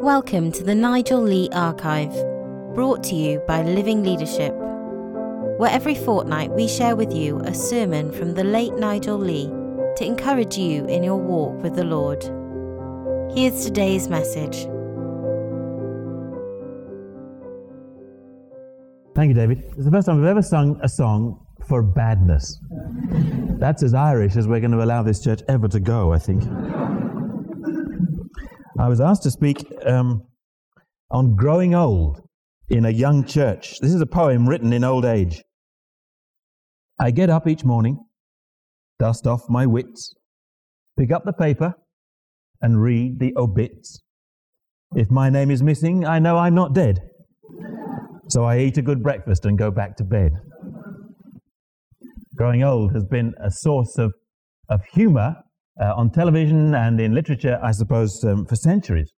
Welcome to the Nigel Lee Archive, brought to you by Living Leadership, where every fortnight we share with you a sermon from the late Nigel Lee to encourage you in your walk with the Lord. Here's today's message. Thank you, David. It's the first time we've ever sung a song for badness. That's as Irish as we're going to allow this church ever to go, I think. I was asked to speak um, on growing old in a young church. This is a poem written in old age. I get up each morning, dust off my wits, pick up the paper, and read the obits. If my name is missing, I know I'm not dead. So I eat a good breakfast and go back to bed. Growing old has been a source of, of humor uh, on television and in literature, I suppose, um, for centuries.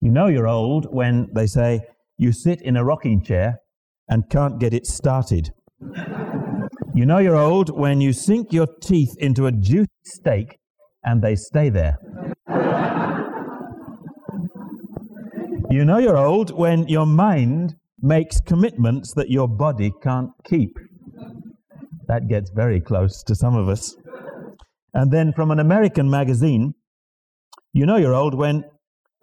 You know you're old when they say you sit in a rocking chair and can't get it started. you know you're old when you sink your teeth into a juicy steak and they stay there. you know you're old when your mind makes commitments that your body can't keep. That gets very close to some of us. And then from an American magazine, you know you're old when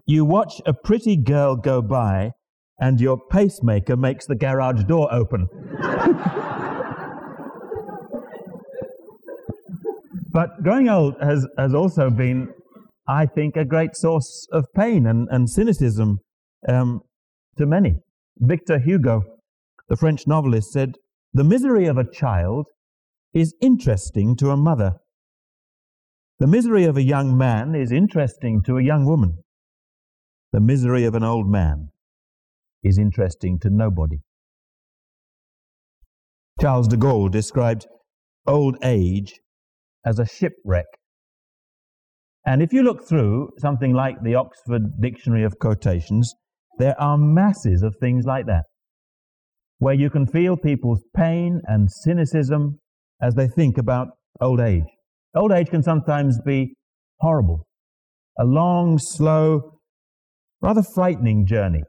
you watch a pretty girl go by and your pacemaker makes the garage door open. but growing old has, has also been, I think, a great source of pain and, and cynicism um, to many. Victor Hugo, the French novelist, said, The misery of a child is interesting to a mother. The misery of a young man is interesting to a young woman. The misery of an old man is interesting to nobody. Charles de Gaulle described old age as a shipwreck. And if you look through something like the Oxford Dictionary of Quotations, there are masses of things like that, where you can feel people's pain and cynicism as they think about old age. Old age can sometimes be horrible, a long, slow, rather frightening journey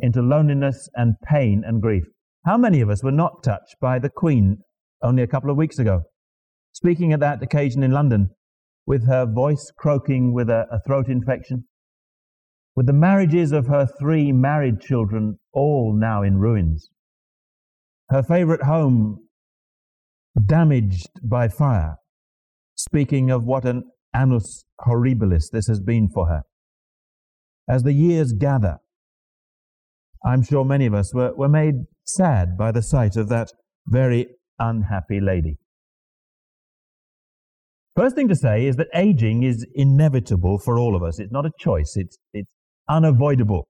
into loneliness and pain and grief. How many of us were not touched by the Queen only a couple of weeks ago, speaking at that occasion in London with her voice croaking with a, a throat infection, with the marriages of her three married children all now in ruins, her favorite home damaged by fire, speaking of what an annus horribilis this has been for her. As the years gather, I'm sure many of us were, were made sad by the sight of that very unhappy lady. First thing to say is that aging is inevitable for all of us. It's not a choice, it's, it's unavoidable.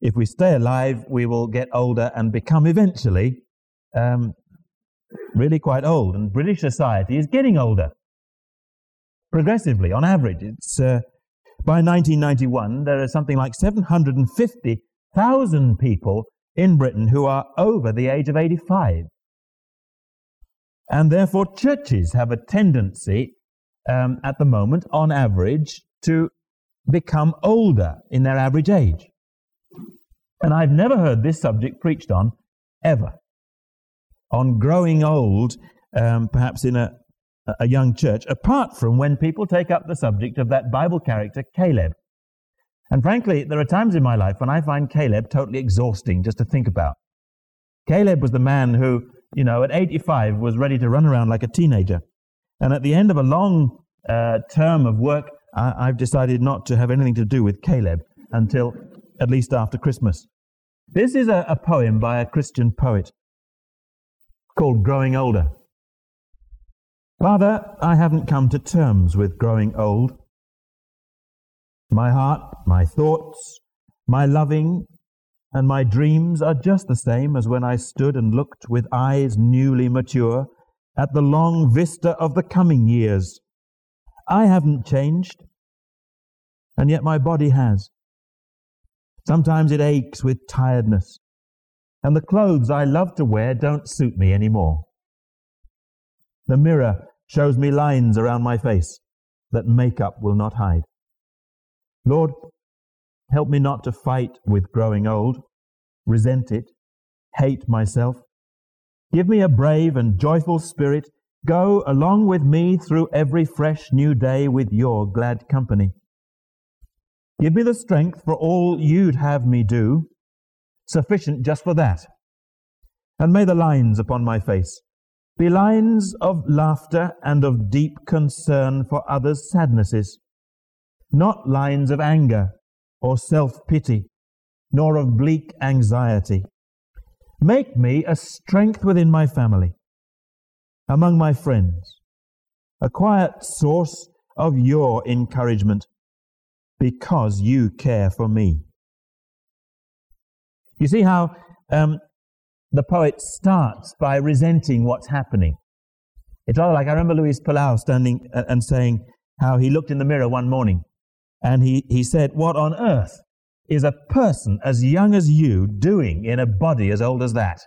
If we stay alive, we will get older and become eventually um, really quite old. And British society is getting older progressively, on average. It's, uh, by 1991, there are something like 750,000 people in Britain who are over the age of 85. And therefore, churches have a tendency um, at the moment, on average, to become older in their average age. And I've never heard this subject preached on ever. On growing old, um, perhaps in a, a young church, apart from when people take up the subject of that Bible character, Caleb. And frankly, there are times in my life when I find Caleb totally exhausting just to think about. Caleb was the man who, you know, at 85 was ready to run around like a teenager. And at the end of a long uh, term of work, I, have decided not to have anything to do with Caleb until at least after Christmas. This is a, a poem by a Christian poet called Growing Older. Father, I haven't come to terms with growing old. My heart, my thoughts, my loving, and my dreams are just the same as when I stood and looked with eyes newly mature at the long vista of the coming years. I haven't changed, and yet my body has. Sometimes it aches with tiredness, and the clothes I love to wear don't suit me anymore. The mirror shows me lines around my face that makeup will not hide. Lord, help me not to fight with growing old, resent it, hate myself. Give me a brave and joyful spirit. Go along with me through every fresh new day with your glad company. Give me the strength for all you'd have me do, sufficient just for that. And may the lines upon my face be lines of laughter and of deep concern for others' sadnesses, not lines of anger or self pity, nor of bleak anxiety. Make me a strength within my family, among my friends, a quiet source of your encouragement, because you care for me. You see how um, the poet starts by resenting what's happening. It's rather like I remember Luis Palau standing and saying how he looked in the mirror one morning and he, he said, What on earth is a person as young as you doing in a body as old as that?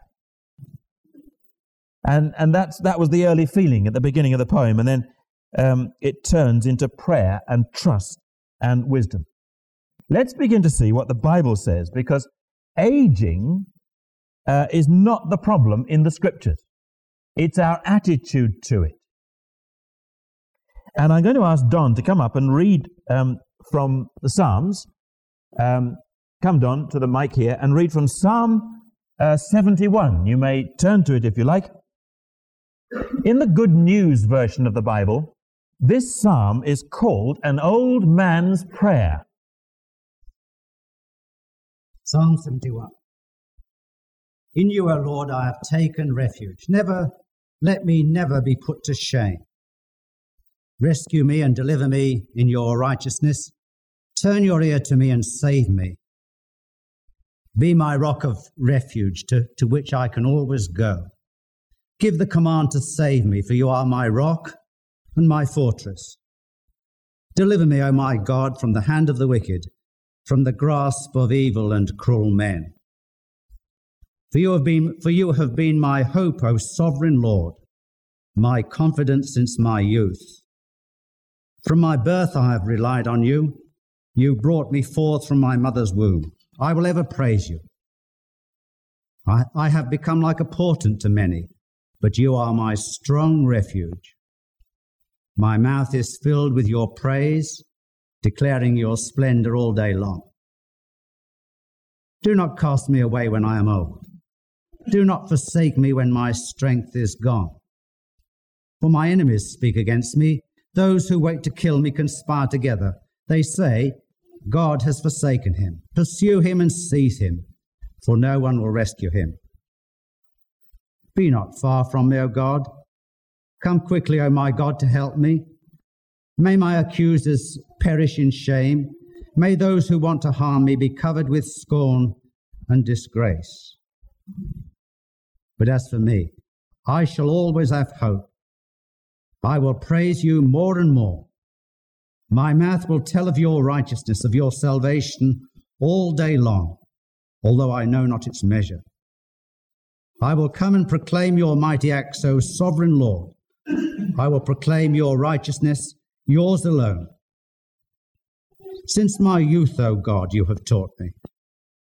And, and that's, that was the early feeling at the beginning of the poem. And then um, it turns into prayer and trust and wisdom. Let's begin to see what the Bible says because aging uh, is not the problem in the scriptures. It's our attitude to it. And I'm going to ask Don to come up and read um, from the Psalms. Um, come, Don, to the mic here and read from Psalm uh, 71. You may turn to it if you like. In the Good News version of the Bible, this psalm is called an old man's prayer. Psalm 71. In you, O Lord, I have taken refuge. Never, let me never be put to shame. Rescue me and deliver me in your righteousness. Turn your ear to me and save me. Be my rock of refuge to, to which I can always go. Give the command to save me, for you are my rock and my fortress. Deliver me, O my God, from the hand of the wicked, from the grasp of evil and cruel men. For you have been, for you have been my hope, O sovereign Lord, my confidence since my youth. From my birth I have relied on you. You brought me forth from my mother's womb. I will ever praise you. I, I have become like a portent to many, but you are my strong refuge. My mouth is filled with your praise, declaring your splendor all day long. Do not cast me away when I am old. Do not forsake me when my strength is gone. For my enemies speak against me. Those who wait to kill me conspire together. They say, God has forsaken him. Pursue him and seize him, for no one will rescue him. Be not far from me, O God. Come quickly, O my God, to help me. May my accusers perish in shame. May those who want to harm me be covered with scorn and disgrace. But as for me, I shall always have hope. I will praise you more and more. My mouth will tell of your righteousness, of your salvation all day long, although I know not its measure. I will come and proclaim your mighty acts, O sovereign Lord. I will proclaim your righteousness, yours alone. Since my youth, O God, you have taught me,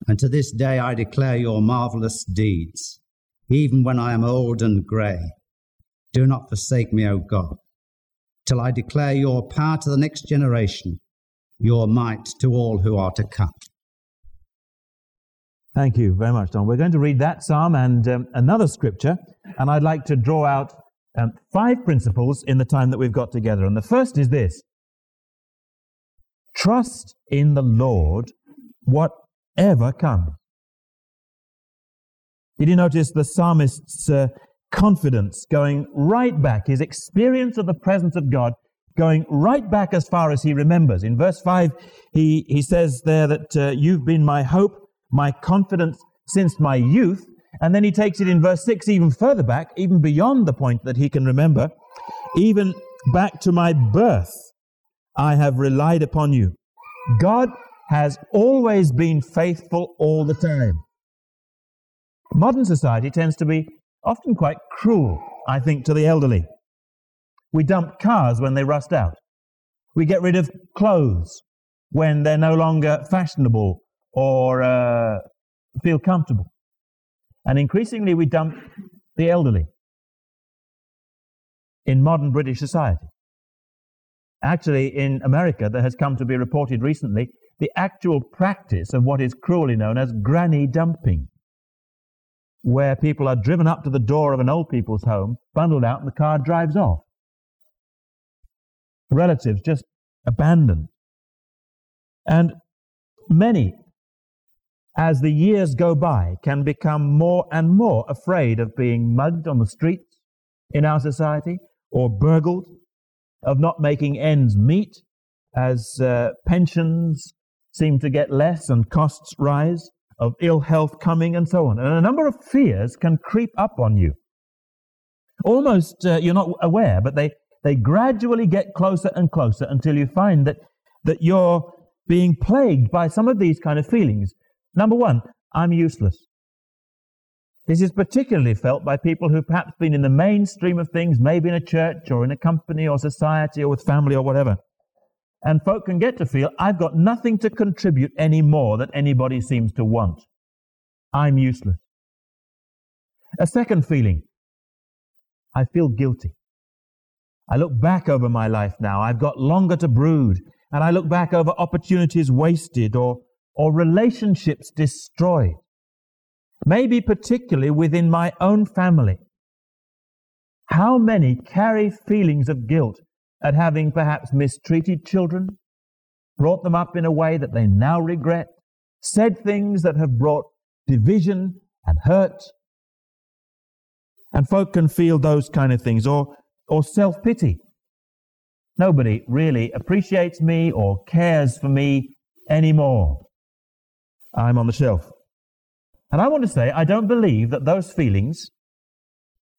and to this day I declare your marvelous deeds even when I am old and grey. Do not forsake me, O God, till I declare your power to the next generation, your might to all who are to come. Thank you very much, Don. We're going to read that psalm and um, another scripture, and I'd like to draw out um, five principles in the time that we've got together. And the first is this trust in the Lord, whatever comes. Did you notice the psalmist's uh, confidence going right back, his experience of the presence of God going right back as far as he remembers? In verse 5, he, he says there that uh, you've been my hope, my confidence since my youth. And then he takes it in verse 6 even further back, even beyond the point that he can remember. Even back to my birth, I have relied upon you. God has always been faithful all the time. Modern society tends to be often quite cruel, I think, to the elderly. We dump cars when they rust out. We get rid of clothes when they're no longer fashionable or uh, feel comfortable. And increasingly, we dump the elderly in modern British society. Actually, in America, there has come to be reported recently the actual practice of what is cruelly known as granny dumping, where people are driven up to the door of an old people's home, bundled out, and the car drives off. Relatives just abandoned. And many, as the years go by, can become more and more afraid of being mugged on the streets in our society or burgled, of not making ends meet as uh, pensions seem to get less and costs rise, of ill health coming, and so on. And a number of fears can creep up on you. Almost uh, you're not aware, but they, they gradually get closer and closer until you find that, that you're being plagued by some of these kind of feelings. Number one, I'm useless. This is particularly felt by people who've perhaps been in the mainstream of things, maybe in a church or in a company or society or with family or whatever. And folk can get to feel, I've got nothing to contribute any more that anybody seems to want. I'm useless. A second feeling, I feel guilty. I look back over my life now. I've got longer to brood. And I look back over opportunities wasted or, or relationships destroyed. Maybe particularly within my own family. How many carry feelings of guilt at having perhaps mistreated children, brought them up in a way that they now regret, said things that have brought division and hurt. And folk can feel those kind of things, or, or self pity. Nobody really appreciates me or cares for me anymore. I'm on the shelf. And I want to say, I don't believe that those feelings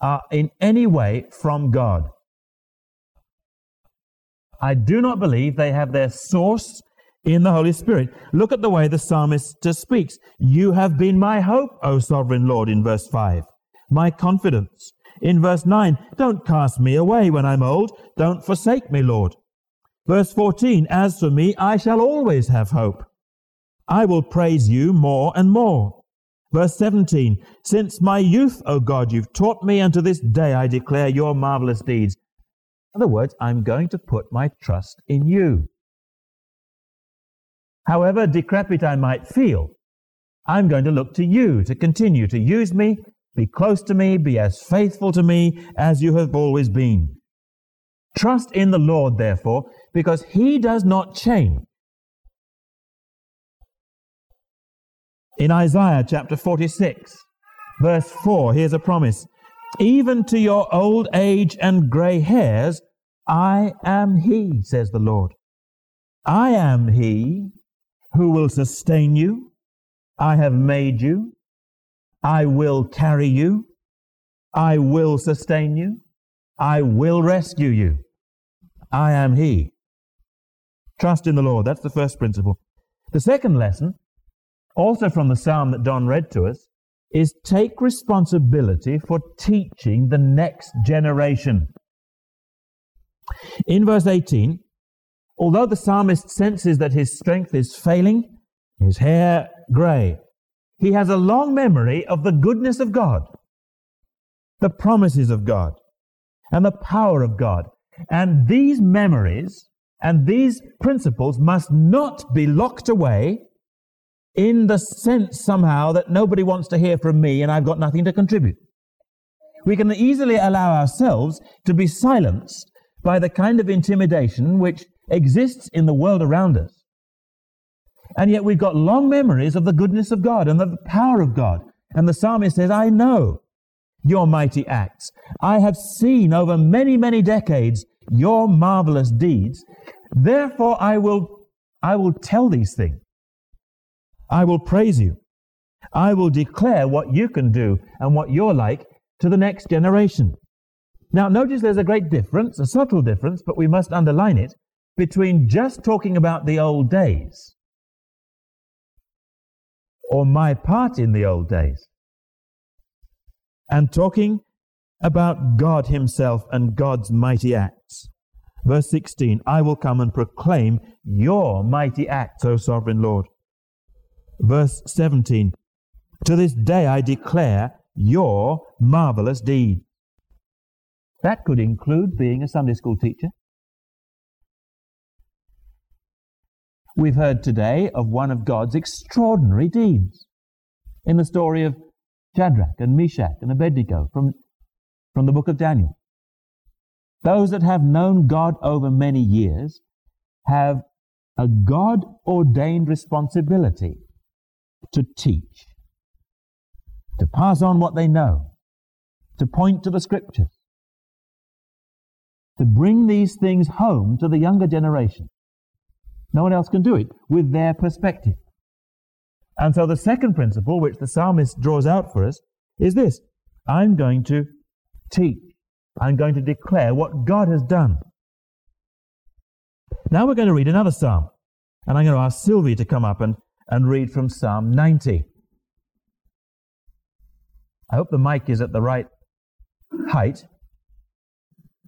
are in any way from God. I do not believe they have their source in the Holy Spirit. Look at the way the psalmist speaks. You have been my hope, O sovereign Lord, in verse 5. My confidence. In verse 9, don't cast me away when I'm old. Don't forsake me, Lord. Verse 14, as for me, I shall always have hope. I will praise you more and more. Verse 17, since my youth, O God, you've taught me, and to this day I declare your marvelous deeds. In other words, I'm going to put my trust in you. However decrepit I might feel, I'm going to look to you to continue to use me, be close to me, be as faithful to me as you have always been. Trust in the Lord, therefore, because he does not change. In Isaiah chapter 46, verse 4, here's a promise even to your old age and gray hairs, I am He, says the Lord. I am He who will sustain you. I have made you. I will carry you. I will sustain you. I will rescue you. I am He. Trust in the Lord. That's the first principle. The second lesson, also from the psalm that Don read to us, is take responsibility for teaching the next generation. In verse 18, although the psalmist senses that his strength is failing, his hair grey, he has a long memory of the goodness of God, the promises of God, and the power of God. And these memories and these principles must not be locked away in the sense somehow that nobody wants to hear from me and I've got nothing to contribute. We can easily allow ourselves to be silenced by the kind of intimidation which exists in the world around us. And yet we've got long memories of the goodness of God and the power of God. And the psalmist says, I know your mighty acts. I have seen over many, many decades your marvelous deeds. Therefore I will, I will tell these things. I will praise you. I will declare what you can do and what you're like to the next generation. Now, notice there's a great difference, a subtle difference, but we must underline it, between just talking about the old days or my part in the old days and talking about God Himself and God's mighty acts. Verse 16 I will come and proclaim your mighty acts, O sovereign Lord. Verse 17 To this day I declare your marvelous deed. That could include being a Sunday school teacher. We've heard today of one of God's extraordinary deeds in the story of Shadrach and Meshach and Abednego from, from the book of Daniel. Those that have known God over many years have a God ordained responsibility to teach, to pass on what they know, to point to the scriptures, to bring these things home to the younger generation. No one else can do it with their perspective. And so the second principle, which the psalmist draws out for us, is this I'm going to teach, I'm going to declare what God has done. Now we're going to read another psalm. And I'm going to ask Sylvie to come up and, and read from Psalm 90. I hope the mic is at the right height.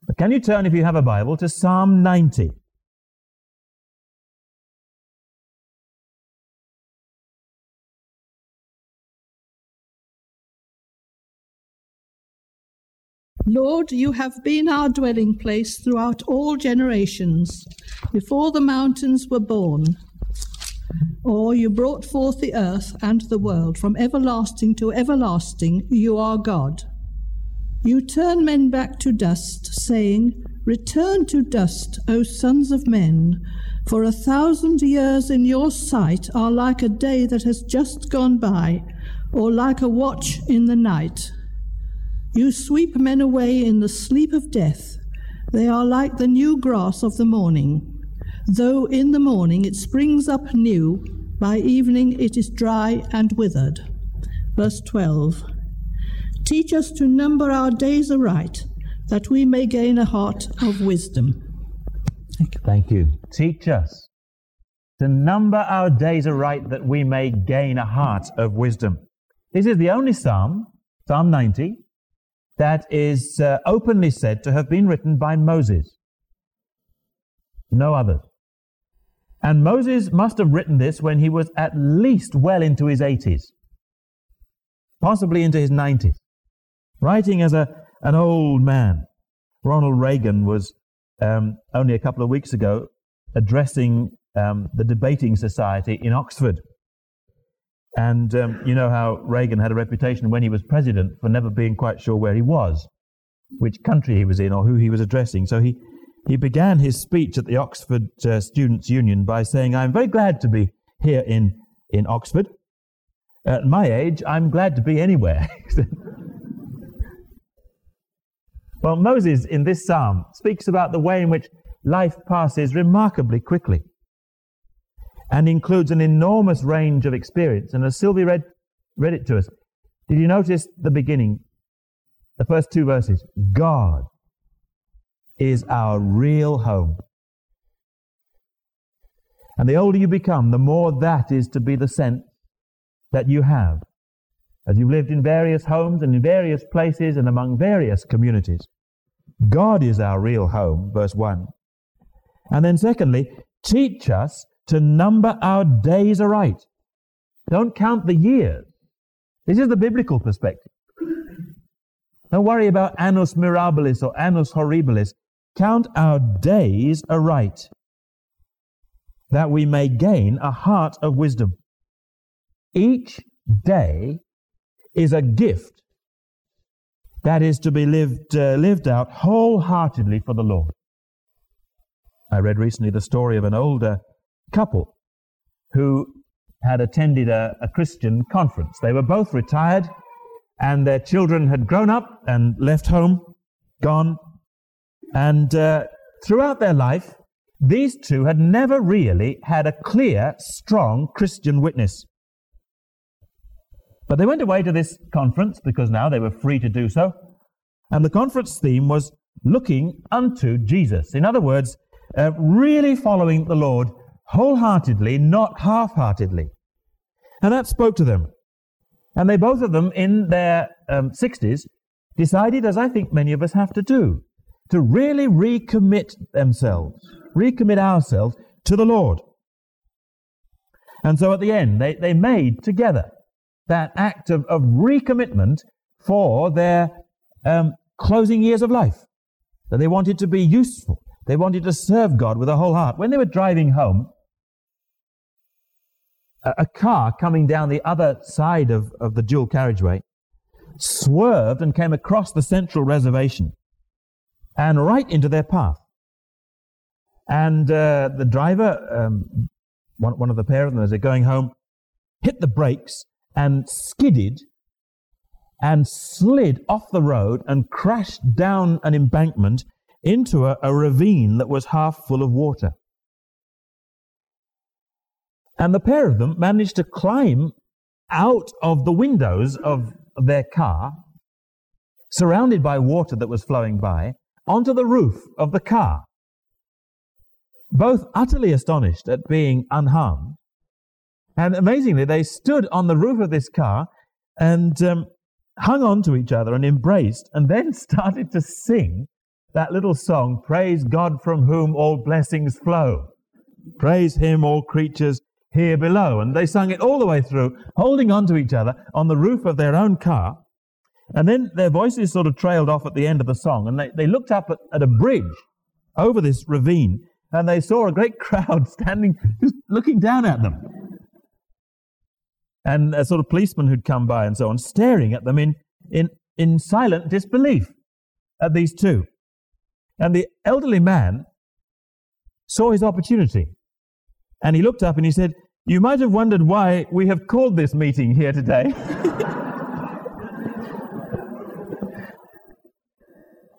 But can you turn, if you have a Bible, to Psalm 90? Lord, you have been our dwelling place throughout all generations, before the mountains were born. Or you brought forth the earth and the world, from everlasting to everlasting, you are God. You turn men back to dust, saying, Return to dust, O sons of men, for a thousand years in your sight are like a day that has just gone by, or like a watch in the night. You sweep men away in the sleep of death. They are like the new grass of the morning. Though in the morning it springs up new, by evening it is dry and withered. Verse 12 Teach us to number our days aright, that we may gain a heart of wisdom. Thank you. Thank you. Teach us to number our days aright, that we may gain a heart of wisdom. This is the only psalm, Psalm 90, that is uh, openly said to have been written by Moses. No others. And Moses must have written this when he was at least well into his 80s, possibly into his 90s, writing as a, an old man. Ronald Reagan was um, only a couple of weeks ago addressing um, the debating society in Oxford. And um, you know how Reagan had a reputation when he was president for never being quite sure where he was, which country he was in, or who he was addressing. So he, he began his speech at the Oxford uh, Students' Union by saying, I'm very glad to be here in, in Oxford. At my age, I'm glad to be anywhere. well, Moses in this psalm speaks about the way in which life passes remarkably quickly and includes an enormous range of experience. And as Sylvie read, read it to us, did you notice the beginning, the first two verses? God is our real home. And the older you become, the more that is to be the sense that you have as you've lived in various homes and in various places and among various communities. God is our real home, verse 1. And then, secondly, teach us to number our days aright. Don't count the years. This is the biblical perspective. Don't worry about annus mirabilis or annus horribilis. Count our days aright, that we may gain a heart of wisdom. Each day is a gift that is to be lived, uh, lived out wholeheartedly for the Lord. I read recently the story of an older couple who had attended a, a Christian conference. They were both retired, and their children had grown up and left home, gone. And uh, throughout their life, these two had never really had a clear, strong Christian witness. But they went away to this conference because now they were free to do so. And the conference theme was looking unto Jesus. In other words, uh, really following the Lord wholeheartedly, not half heartedly. And that spoke to them. And they both of them, in their um, 60s, decided, as I think many of us have to do, to really recommit themselves, recommit ourselves to the Lord. And so at the end, they, they made together that act of, of recommitment for their um, closing years of life. That they wanted to be useful. They wanted to serve God with a whole heart. When they were driving home, a, a car coming down the other side of, of the dual carriageway swerved and came across the central reservation and right into their path. And uh, the driver, um, one, one of the pair of them, as they're going home, hit the brakes and skidded and slid off the road and crashed down an embankment into a, a ravine that was half full of water. And the pair of them managed to climb out of the windows of their car, surrounded by water that was flowing by, onto the roof of the car. Both utterly astonished at being unharmed. And amazingly, they stood on the roof of this car and um, hung on to each other and embraced, and then started to sing that little song, Praise God from whom all blessings flow. Praise Him, all creatures here below. And they sung it all the way through, holding on to each other on the roof of their own car. And then their voices sort of trailed off at the end of the song, and they, they looked up at, at a bridge over this ravine, and they saw a great crowd standing, just looking down at them. And a sort of policeman who'd come by and so on, staring at them in, in, in silent disbelief at these two. And the elderly man saw his opportunity. And he looked up and he said, You might have wondered why we have called this meeting here today.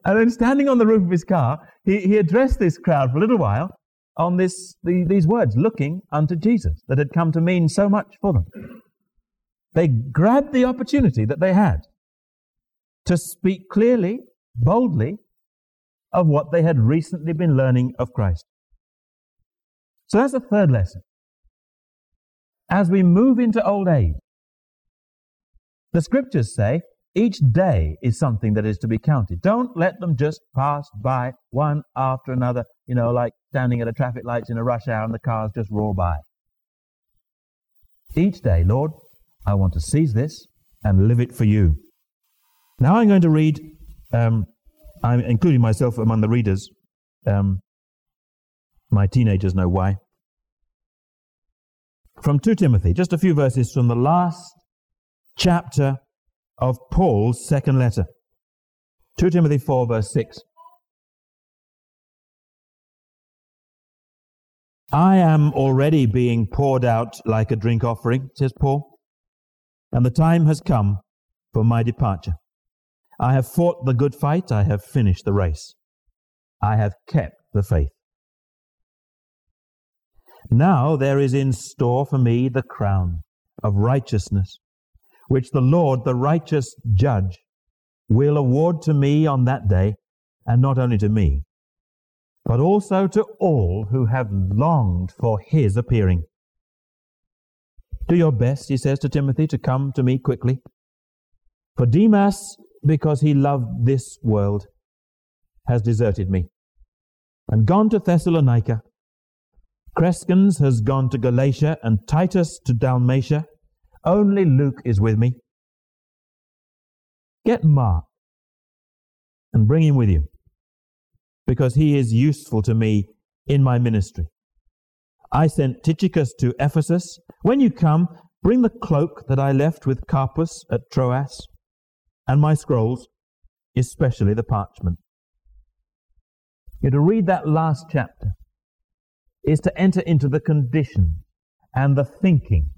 And then standing on the roof of his car, he, he addressed this crowd for a little while on this, the, these words, looking unto Jesus, that had come to mean so much for them. They grabbed the opportunity that they had to speak clearly, boldly, of what they had recently been learning of Christ. So that's the third lesson. As we move into old age, the scriptures say each day is something that is to be counted. Don't let them just pass by one after another, you know, like standing at a traffic lights in a rush hour and the cars just roar by. Each day, Lord, I want to seize this and live it for you. Now I'm going to read, um, I'm including myself among the readers. Um, my teenagers know why. From 2 Timothy, just a few verses from the last chapter of Paul's second letter. 2 Timothy 4, verse 6. I am already being poured out like a drink offering, says Paul, and the time has come for my departure. I have fought the good fight, I have finished the race, I have kept the faith. Now there is in store for me the crown of righteousness which the Lord, the righteous judge, will award to me on that day, and not only to me, but also to all who have longed for his appearing. Do your best, he says to Timothy, to come to me quickly. For Demas, because he loved this world, has deserted me and gone to Thessalonica. Crescens has gone to Galatia and Titus to Dalmatia. Only Luke is with me. Get Mark and bring him with you because he is useful to me in my ministry. I sent Tychicus to Ephesus. When you come, bring the cloak that I left with Carpus at Troas and my scrolls, especially the parchment. You're to read that last chapter is to enter into the condition and the thinking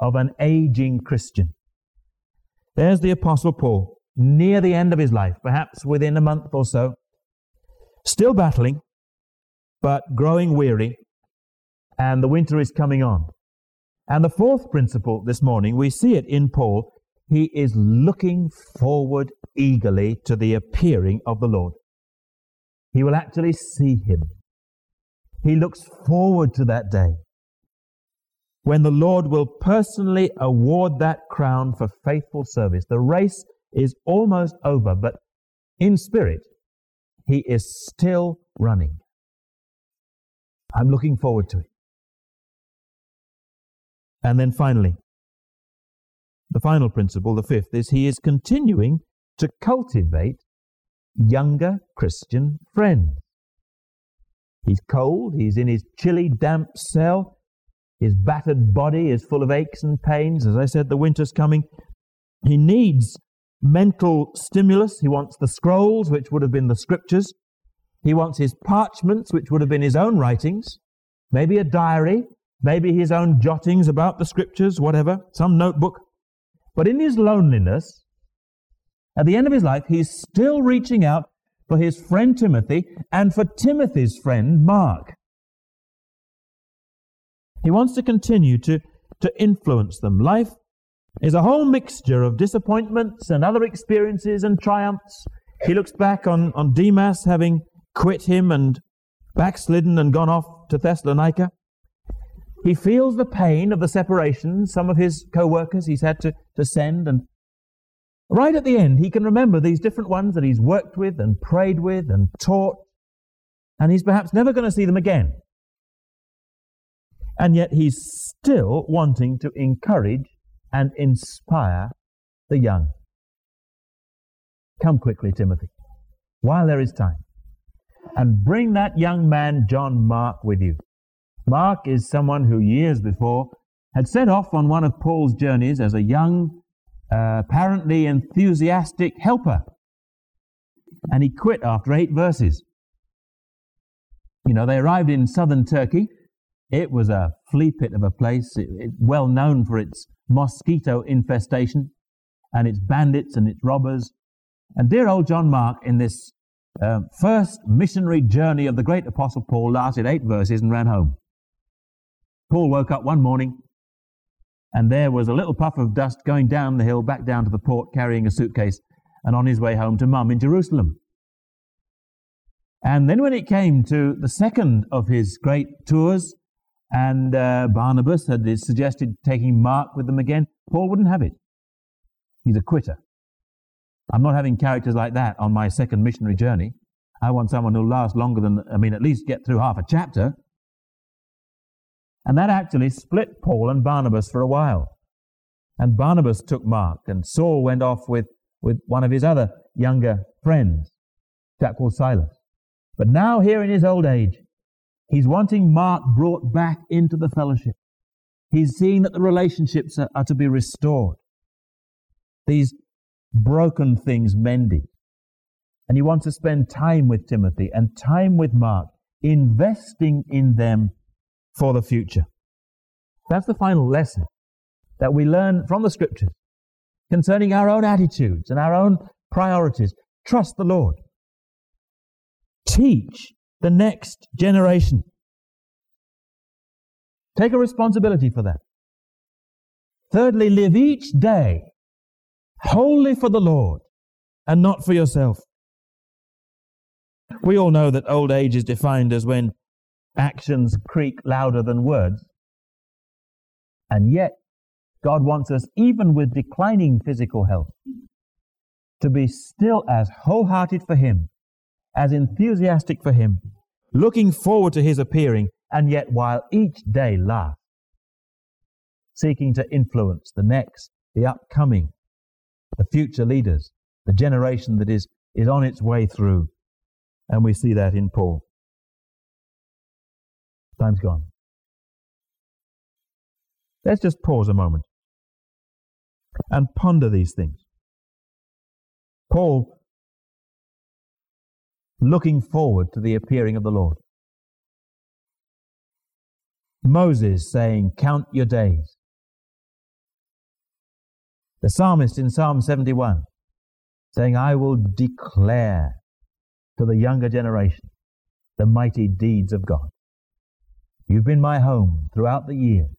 of an aging Christian. There's the Apostle Paul, near the end of his life, perhaps within a month or so, still battling, but growing weary, and the winter is coming on. And the fourth principle this morning, we see it in Paul. He is looking forward eagerly to the appearing of the Lord. He will actually see him. He looks forward to that day when the Lord will personally award that crown for faithful service. The race is almost over, but in spirit, he is still running. I'm looking forward to it. And then finally, the final principle, the fifth, is he is continuing to cultivate younger Christian friends. He's cold, he's in his chilly, damp cell, his battered body is full of aches and pains. As I said, the winter's coming. He needs mental stimulus. He wants the scrolls, which would have been the scriptures. He wants his parchments, which would have been his own writings, maybe a diary, maybe his own jottings about the scriptures, whatever, some notebook. But in his loneliness, at the end of his life, he's still reaching out for his friend Timothy and for Timothy's friend Mark. He wants to continue to, to influence them. Life is a whole mixture of disappointments and other experiences and triumphs. He looks back on, on Demas having quit him and backslidden and gone off to Thessalonica. He feels the pain of the separation. Some of his co workers he's had to, to send. And right at the end, he can remember these different ones that he's worked with and prayed with and taught. And he's perhaps never going to see them again. And yet he's still wanting to encourage and inspire the young. Come quickly, Timothy, while there is time, and bring that young man, John Mark, with you. Mark is someone who years before had set off on one of Paul's journeys as a young, uh, apparently enthusiastic helper. And he quit after eight verses. You know, they arrived in southern Turkey. It was a flea pit of a place, it, it, well known for its mosquito infestation and its bandits and its robbers. And dear old John Mark, in this uh, first missionary journey of the great Apostle Paul, lasted eight verses and ran home. Paul woke up one morning and there was a little puff of dust going down the hill back down to the port carrying a suitcase and on his way home to mum in Jerusalem. And then when it came to the second of his great tours, and uh, Barnabas had suggested taking Mark with them again, Paul wouldn't have it. He's a quitter. I'm not having characters like that on my second missionary journey. I want someone who'll last longer than, I mean, at least get through half a chapter. And that actually split Paul and Barnabas for a while. And Barnabas took Mark, and Saul went off with, with one of his other younger friends, a chap called Silas. But now, here in his old age, he's wanting Mark brought back into the fellowship. He's seeing that the relationships are, are to be restored. These broken things mended. And he wants to spend time with Timothy and time with Mark, investing in them for the future. That's the final lesson that we learn from the scriptures concerning our own attitudes and our own priorities. Trust the Lord. Teach the next generation. Take a responsibility for that. Thirdly, live each day wholly for the Lord and not for yourself. We all know that old age is defined as when actions creak louder than words. And yet, God wants us, even with declining physical health, to be still as wholehearted for Him, as enthusiastic for Him, looking forward to His appearing, and yet while each day lasts, seeking to influence the next, the upcoming, the future leaders, the generation that is, is on its way through. And we see that in Paul. Time's gone. Let's just pause a moment and ponder these things. Paul looking forward to the appearing of the Lord. Moses saying, Count your days. The psalmist in Psalm 71 saying, I will declare to the younger generation the mighty deeds of God. You've been my home throughout the years.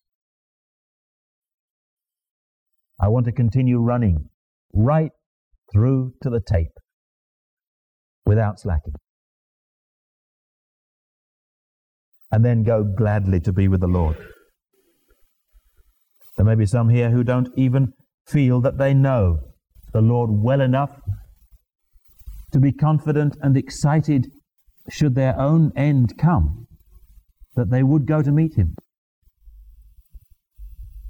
I want to continue running right through to the tape without slacking. And then go gladly to be with the Lord. There may be some here who don't even feel that they know the Lord well enough to be confident and excited should their own end come, that they would go to meet him.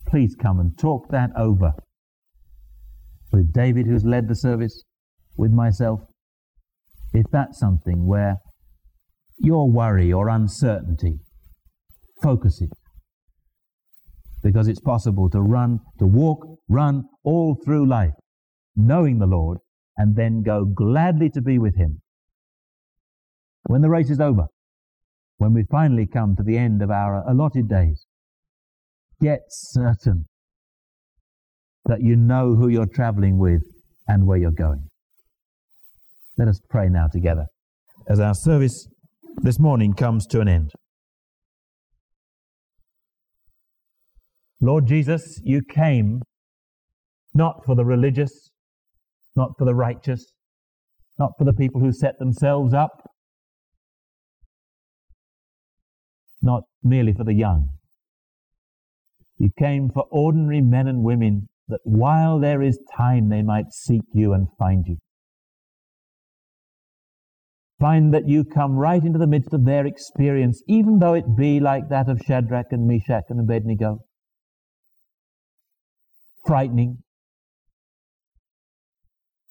Please come and talk that over with David, who's led the service, with myself. If that's something where your worry or uncertainty, focus it. Because it's possible to run, to walk, run all through life, knowing the Lord, and then go gladly to be with Him. When the race is over, when we finally come to the end of our allotted days, get certain that you know who you're traveling with and where you're going. Let us pray now together as our service this morning comes to an end. Lord Jesus, you came not for the religious, not for the righteous, not for the people who set themselves up, not merely for the young. You came for ordinary men and women that while there is time they might seek you and find you. Find that you come right into the midst of their experience, even though it be like that of Shadrach and Meshach and Abednego. Frightening,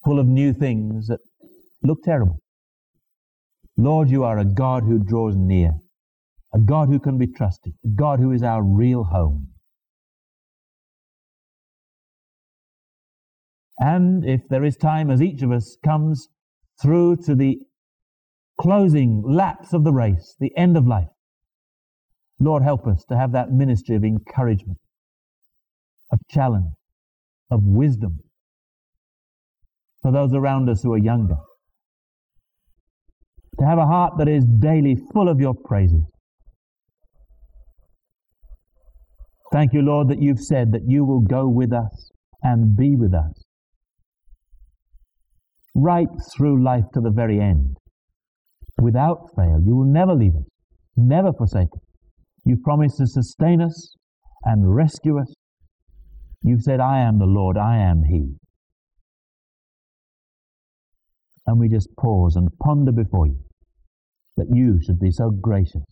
full of new things that look terrible. Lord, you are a God who draws near, a God who can be trusted, a God who is our real home. And if there is time, as each of us comes through to the closing laps of the race, the end of life, Lord, help us to have that ministry of encouragement, of challenge, of wisdom for those around us who are younger. To have a heart that is daily full of your praises. Thank you, Lord, that you've said that you will go with us and be with us right through life to the very end. Without fail, you will never leave us, never forsake us. You promise to sustain us and rescue us. You've said, I am the Lord, I am He. And we just pause and ponder before you that you should be so gracious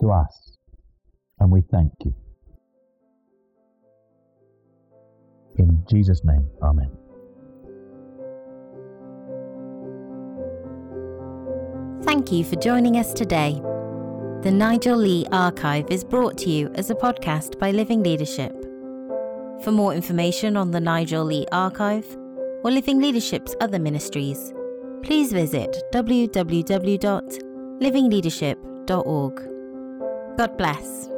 to us. And we thank you. In Jesus' name, Amen. Thank you for joining us today. The Nigel Lee Archive is brought to you as a podcast by Living Leadership. For more information on the Nigel Lee Archive or Living Leadership's other ministries, please visit www.livingleadership.org. God bless.